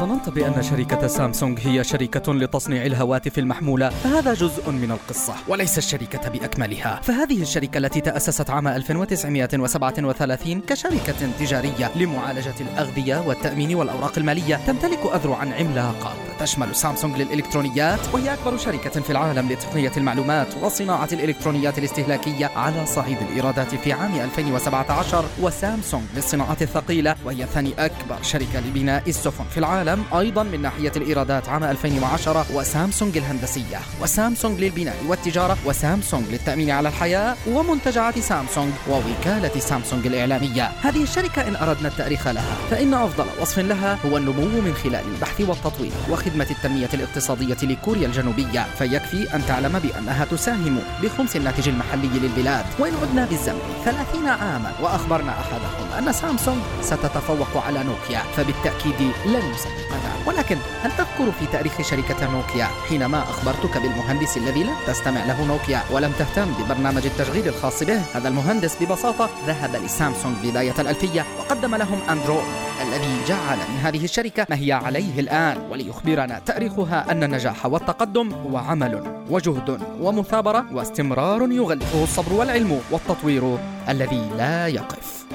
ظننت بأن شركة سامسونج هي شركة لتصنيع الهواتف المحمولة فهذا جزء من القصة وليس الشركة بأكملها. فهذه الشركة التي تأسست عام 1937 كشركة تجارية لمعالجة الأغذية والتأمين والأوراق المالية تمتلك أذرعا عملاقة تشمل سامسونج للإلكترونيات وهي أكبر شركة في العالم لتقنية المعلومات وصناعة الإلكترونيات الاستهلاكية على صعيد الإيرادات في عام 2017 وسامسونج للصناعات الثقيلة وهي ثاني أكبر شركة لبناء السفن في العالم أيضا من ناحية الإيرادات عام 2010 وسامسونج الهندسية وسامسونج للبناء والتجارة وسامسونج للتأمين على الحياة ومنتجعات سامسونج ووكالة سامسونج الإعلامية. هذه الشركة إن أردنا التأريخ لها فإن أفضل وصف لها هو النمو من خلال البحث والتطوير وخدمة التنمية الاقتصادية لكوريا الجنوبية فيكفي أن تعلم بأنها تساهم بخمس الناتج المحلي للبلاد. وإن عدنا بالزمن 30 عاما وأخبرنا أحدهم أن سامسونج ستتفوق على نوكيا فبالتأكيد لن يسبقنا. ولكن هل تذكر في تاريخ شركة نوكيا حينما أخبرتك بالمهندس الذي لم تستمع له نوكيا ولم تهتم ببرنامج التشغيل الخاص به؟ هذا المهندس ببساطة ذهب لسامسونج بداية الألفية وقدم لهم أندرويد الذي جعل من هذه الشركة ما هي عليه الآن. وليخبرنا تأريخها أن النجاح والتقدم هو عمل وجهد ومثابرة واستمرار يغلفه الصبر والعلم والتطوير الذي لا يقف.